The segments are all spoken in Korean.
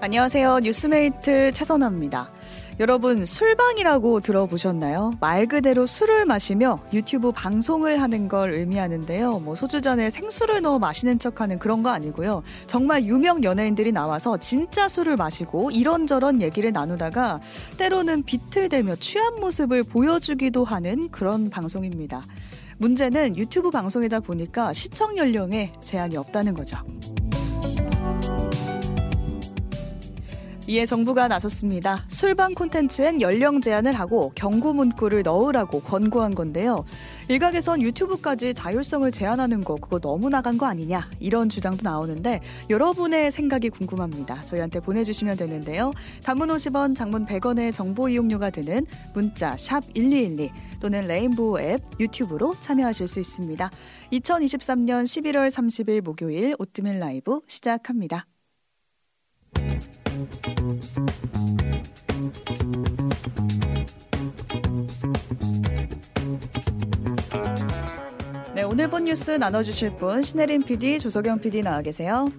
안녕하세요. 뉴스메이트 최선아입니다. 여러분 술방이라고 들어보셨나요? 말 그대로 술을 마시며 유튜브 방송을 하는 걸 의미하는데요. 뭐 소주잔에 생수를 넣어 마시는 척하는 그런 거 아니고요. 정말 유명 연예인들이 나와서 진짜 술을 마시고 이런저런 얘기를 나누다가 때로는 비틀대며 취한 모습을 보여주기도 하는 그런 방송입니다. 문제는 유튜브 방송이다 보니까 시청 연령에 제한이 없다는 거죠. 이에 정부가 나섰습니다. 술방 콘텐츠엔 연령 제한을 하고 경고 문구를 넣으라고 권고한 건데요. 일각에선 유튜브까지 자율성을 제한하는 거 그거 너무 나간 거 아니냐 이런 주장도 나오는데 여러분의 생각이 궁금합니다. 저희한테 보내주시면 되는데요. 단문 50원, 장문 100원의 정보 이용료가 드는 문자 샵 #1212 또는 레인보우 앱 유튜브로 참여하실 수 있습니다. 2023년 11월 30일 목요일 오뜨밀 라이브 시작합니다. 네, 오늘 본 뉴스 나눠주실 분 신혜림 PD, 조석영 PD 나와 계세요.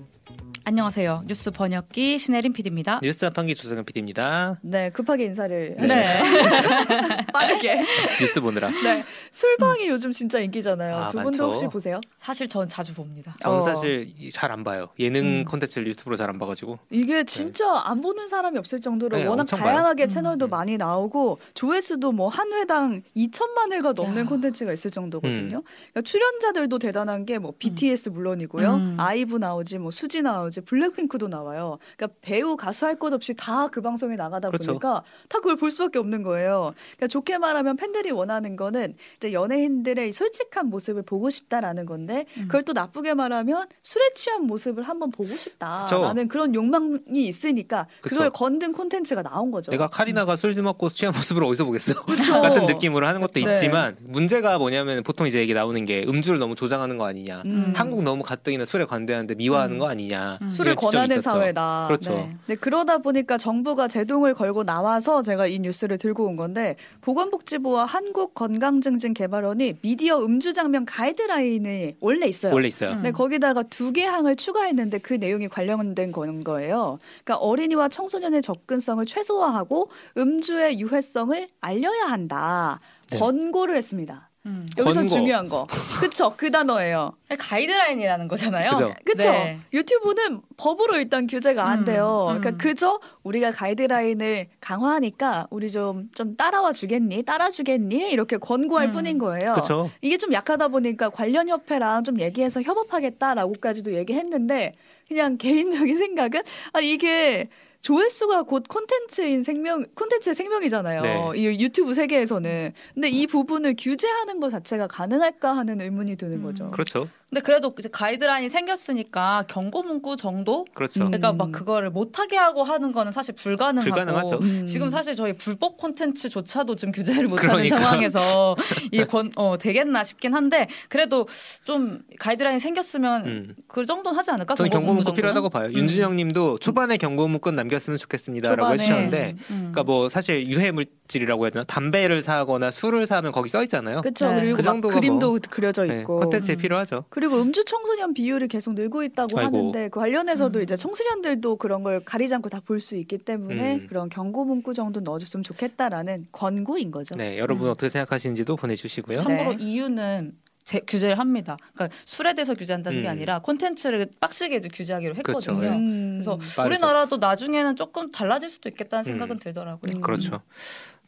안녕하세요. 뉴스 번역기 신혜림 PD입니다. 뉴스 한판기 조성현 PD입니다. 네, 급하게 인사를 네. 빠르게. 뉴스 보느라. 네, 술방이 요즘 진짜 인기잖아요. 아, 두 분도 많죠. 혹시 보세요? 사실 전 자주 봅니다. 저는 어. 사실 잘 안 봐요. 예능 음. 콘텐츠를 유튜브로 잘 안 봐가지고. 이게 진짜 안 보는 사람이 없을 정도로 네, 워낙 다양하게 봐요. 채널도 음. 많이 나오고 조회수도 뭐 한 회당 2천만 회가 넘는 야. 콘텐츠가 있을 정도거든요. 음. 그러니까 출연자들도 대단한 게 뭐 BTS 물론이고요, 음. 아이브 나오지, 뭐 수지 나오지, 블랙핑크도 나와요. 그러니까 배우 가수 할 것 없이 다 그 방송에 나가다 그렇죠. 보니까 다 그걸 볼 수밖에 없는 거예요. 그러니까 좋게 말하면 팬들이 원하는 거는 이제 연예인들의 이 솔직한 모습을 보고 싶다라는 건데 음. 그걸 또 나쁘게 말하면 술에 취한 모습을 한번 보고 싶다라는 그런 욕망이 있으니까 그쵸. 그걸 건든 콘텐츠가 나온 거죠. 내가 카리나가 술 먹고 취한 모습을 어디서 보겠어? 그쵸. 같은 느낌으로 하는 것도 네. 있지만 문제가 뭐냐면 보통 이제 얘기 나오는 게 음주를 너무 조장하는 거 아니냐. 음. 한국 너무 가뜩이나 술에 관대한데 미화하는 음. 거 아니냐. 음. 술을 지적이 권하는. 사회다. 그렇죠. 네. 네, 그러다 보니까 정부가 제동을 걸고 나와서 제가 이 뉴스를 들고 온 건데 보건복지부와 한국건강증진개발원이 미디어 음주 장면 가이드라인이 원래 있어요. 원래 있어요. 음. 네, 거기다가 두 개 항을 추가했는데 그 내용이 관련된 건 거예요. 그러니까 어린이와 청소년의 접근성을 최소화하고 음주의 유해성을 알려야 한다. 네. 권고를 했습니다. 음. 여기서 권고. 중요한 거. 그쵸. 그 단어예요. 가이드라인이라는 거잖아요. 그죠. 그쵸. 네. 유튜브는 법으로 일단 규제가 안 음, 돼요. 음. 그러니까 그저 우리가 가이드라인을 강화하니까 우리 좀, 좀 따라와 주겠니? 따라 주겠니? 이렇게 권고할 음. 뿐인 거예요. 그렇죠. 이게 좀 약하다 보니까 관련 협회랑 좀 얘기해서 협업하겠다라고까지도 얘기했는데 그냥 개인적인 생각은 아 이게 조회수가 곧 콘텐츠인 생명 콘텐츠의 생명이잖아요. 네. 이 유튜브 세계에서는. 근데 이 부분을 규제하는 것 자체가 가능할까 하는 의문이 드는 음. 거죠. 그렇죠. 근데 그래도 이제 가이드라인이 생겼으니까 경고 문구 정도? 그렇죠. 음. 그러니까 막 그거를 못하게 하고 하는 거는 사실 불가능하고 불가능하죠. 음. 지금 사실 저희 불법 콘텐츠조차도 지금 규제를 못하는 그러니까. 상황에서 이권 어, 되겠나 싶긴 한데 그래도 좀 가이드라인이 생겼으면 음. 그 정도는 하지 않을까? 저는 경고 문구? 필요하다고 봐요. 음. 윤준영님도 초반에 경고 문구 남겼으면 좋겠습니다라고. 해주셨는데, 음. 그러니까 뭐 사실 유해 물질이라고 해야 되나 담배를 사거나 술을 사면 거기 써 있잖아요. 그렇죠. 네. 그리고 그막 정도가 그림도 뭐, 그려져 네, 있고. 콘텐츠에 음. 필요하죠. 그 리고 음주 청소년 비율이 계속 늘고 있다고 아이고. 하는데 그 관련해서도 음. 이제 청소년들도 그런 걸 가리지 않고 다 볼 수 있기 때문에 음. 그런 경고 문구 정도 넣어줬으면 좋겠다라는 권고인 거죠. 네, 여러분 음. 어떻게 생각하시는지도 보내주시고요. 참고로 네. 이유는 제, 규제를 합니다. 그러니까 술에 대해서 규제한다는 게 음. 아니라 콘텐츠를 빡시게 이제 규제하기로 그렇죠. 했거든요. 네. 음. 그래서 빠르죠. 우리나라도 나중에는 조금 달라질 수도 있겠다는 생각은 음. 들더라고요. 음. 그렇죠.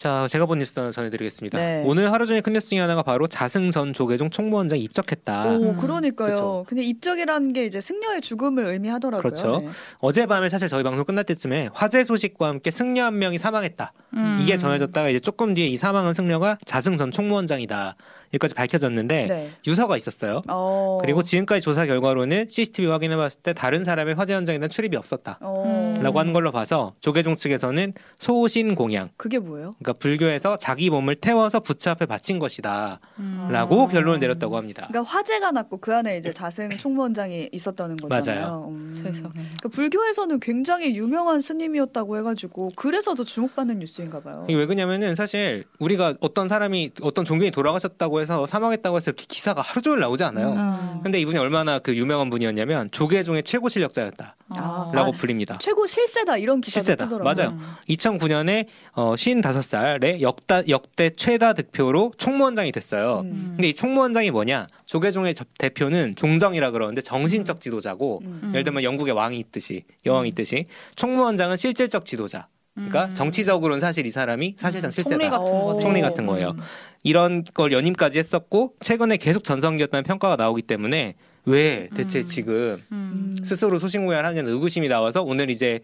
자, 제가 본 뉴스 하나 전해드리겠습니다. 네. 오늘 하루 종일 큰 뉴스 중에 하나가 바로 자승 전 조계종 총무원장이 입적했다. 오, 음. 그러니까요. 그쵸. 근데 입적이라는 게 이제 승려의 죽음을 의미하더라고요. 그렇죠. 네. 어젯밤에 사실 저희 방송 끝날 때쯤에 화재 소식과 함께 승려 한 명이 사망했다. 음. 이게 전해졌다가 이제 조금 뒤에 이 사망한 승려가 자승 전 총무원장이다. 여기까지 밝혀졌는데 네. 유서가 있었어요. 어. 그리고 지금까지 조사 결과로는 CCTV 확인해봤을 때 다른 사람의 화재 현장에 대한 출입이 없었다. 어. 음. 라고 하는 걸로 봐서 조계종 측에서는 소신 공양, 그게 뭐예요? 그러니까 불교에서 자기 몸을 태워서 부처 앞에 바친 것이다. 음. 라고 아. 결론을 내렸다고 합니다. 그러니까 화재가 났고 그 안에 이제 자승 총무원장이 있었다는 거잖아요. 맞아요. 음. 세상에. 그러니까 불교에서는 굉장히 유명한 스님이었다고 해가지고 그래서 더 주목받는 뉴스인가 봐요. 이게 왜 그러냐면은 사실 우리가 어떤 사람이 어떤 종교인이 돌아가셨다고 해서 사망했다고 해서 이렇게 기사가 하루 종일 나오지 않아요. 음. 근데 이분이 얼마나 그 유명한 분이었냐면 조계종의 최고 실력자였다라고 아, 불립니다. 최고 실세다 이런 실세다. 뜨더라고요. 맞아요. 2009년에 어, 55살에 역다, 역대 최다 득표로 총무원장이 됐어요. 음. 근데 이 총무원장이 뭐냐? 조계종의 저- 대표는 종정이라 그러는데 정신적 지도자고 음. 예를 들면 영국의 왕이 있듯이 여왕이 있듯이 총무원장은 실질적 지도자. 그러니까 정치적으로는 사실 이 사람이 사실상 음, 실세다. 총리 같은 오. 총리 같은 거예요. 이런 걸 연임까지 했었고 최근에 계속 전성기였다는 평가가 나오기 때문에 왜 대체 음. 지금 음. 스스로 소신공연하는 의구심이 나와서 오늘 이제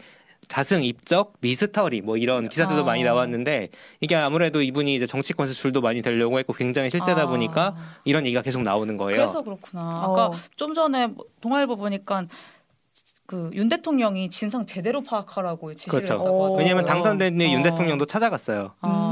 자승 입적 미스터리 뭐 이런 기사들도 아. 많이 나왔는데 이게 아무래도 이분이 이제 정치권에서 줄도 많이 되려고 했고 굉장히 실세다 아. 보니까 이런 얘기가 계속 나오는 거예요. 그래서 그렇구나. 어. 아까 좀 전에 뭐 동아일보 보니까 그윤 대통령이 진상 제대로 파악하라고 지시를 그렇죠. 했다고 하더라고요. 왜냐하면 당선된 뒤에 윤 어. 대통령도 찾아갔어요. 아.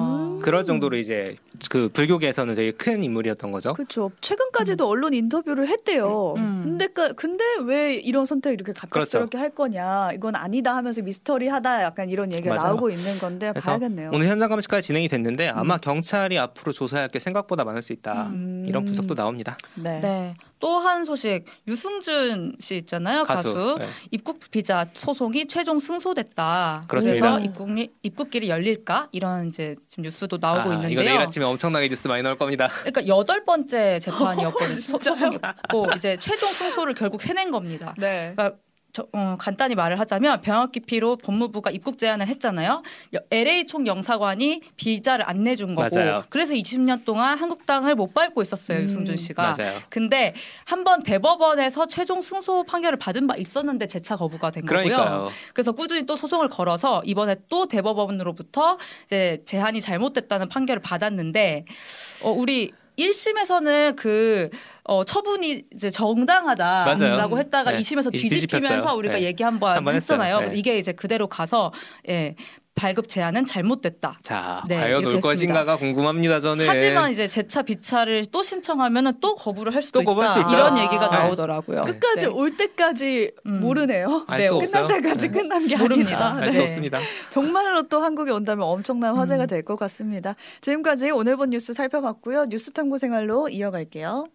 그럴 정도로 이제 그 불교계에서는 되게 큰 인물이었던 거죠. 그렇죠. 최근까지도 언론 인터뷰를 했대요. 음. 근데 까- 근데 왜 이런 선택 이렇게 갑작스럽게 할 거냐? 이건 아니다 하면서 미스터리하다 약간 이런 얘기가 맞아요. 나오고 있는 건데 봐야겠네요. 오늘 현장 감식까지 진행이 됐는데 아마 경찰이 앞으로 조사할 게 생각보다 많을 수 있다. 음. 이런 분석도 나옵니다. 네. 네. 또 한 소식 유승준 씨 있잖아요 가수, 가수. 네. 입국 비자 소송이 최종 승소됐다. 그렇습니다. 그래서 입국리, 입국길이 열릴까 이런 이제 지금 뉴스도 나오고 아, 있는데요. 이거 내일 아침에 엄청나게 뉴스 많이 나올 겁니다. 그러니까 여덟 번째 재판이었거든요. 소- 진짜요? 소송이었고 이제 최종 승소를 결국 해낸 겁니다. 네. 그러니까 저, 어, 간단히 말을 하자면 병역 기피로 법무부가 입국 제한을 했잖아요. 여- LA 총 영사관이 비자를 안 내준 거고 맞아요. 그래서 20년 동안 한국 땅을 못 밟고 있었어요 음, 유승준 씨가. 맞아요. 근데 한 번 대법원에서 최종 승소 판결을 받은 바 있었는데 재차 거부가 된 거고요. 그러니까요. 그래서 꾸준히 또 소송을 걸어서 이번에 또 대법원으로부터 이제 제한이 잘못됐다는 판결을 받았는데 어, 우리 1심에서는 그 어, 처분이 이제 정당하다라고 맞아요. 했다가 네. 2심에서 이- 뒤집히면서 뒤집혔어요. 우리가 네. 얘기 한번 한번 했잖아요. 네. 이게 이제 그대로 가서 예, 발급 제한은 잘못됐다. 자, 네, 과연 올. 것인가가 궁금합니다. 저는. 하지만 이제 재차 비차를 또 신청하면은 또 거부를 할 수도 또 거부할 있다. 수도 있어요. 이런 얘기가 아. 나오더라고요. 끝까지 네. 올 때까지 음. 모르네요. 알 네, 수 끝날 없어요. 때까지 네. 끝난 게 모릅니다. 아니다. 알수 네. 없습니다. 정말로 또 한국에 온다면 엄청난 화제가 음. 될것 같습니다. 지금까지 오늘 본 뉴스 살펴봤고요. 뉴스 탐구 생활로 이어갈게요.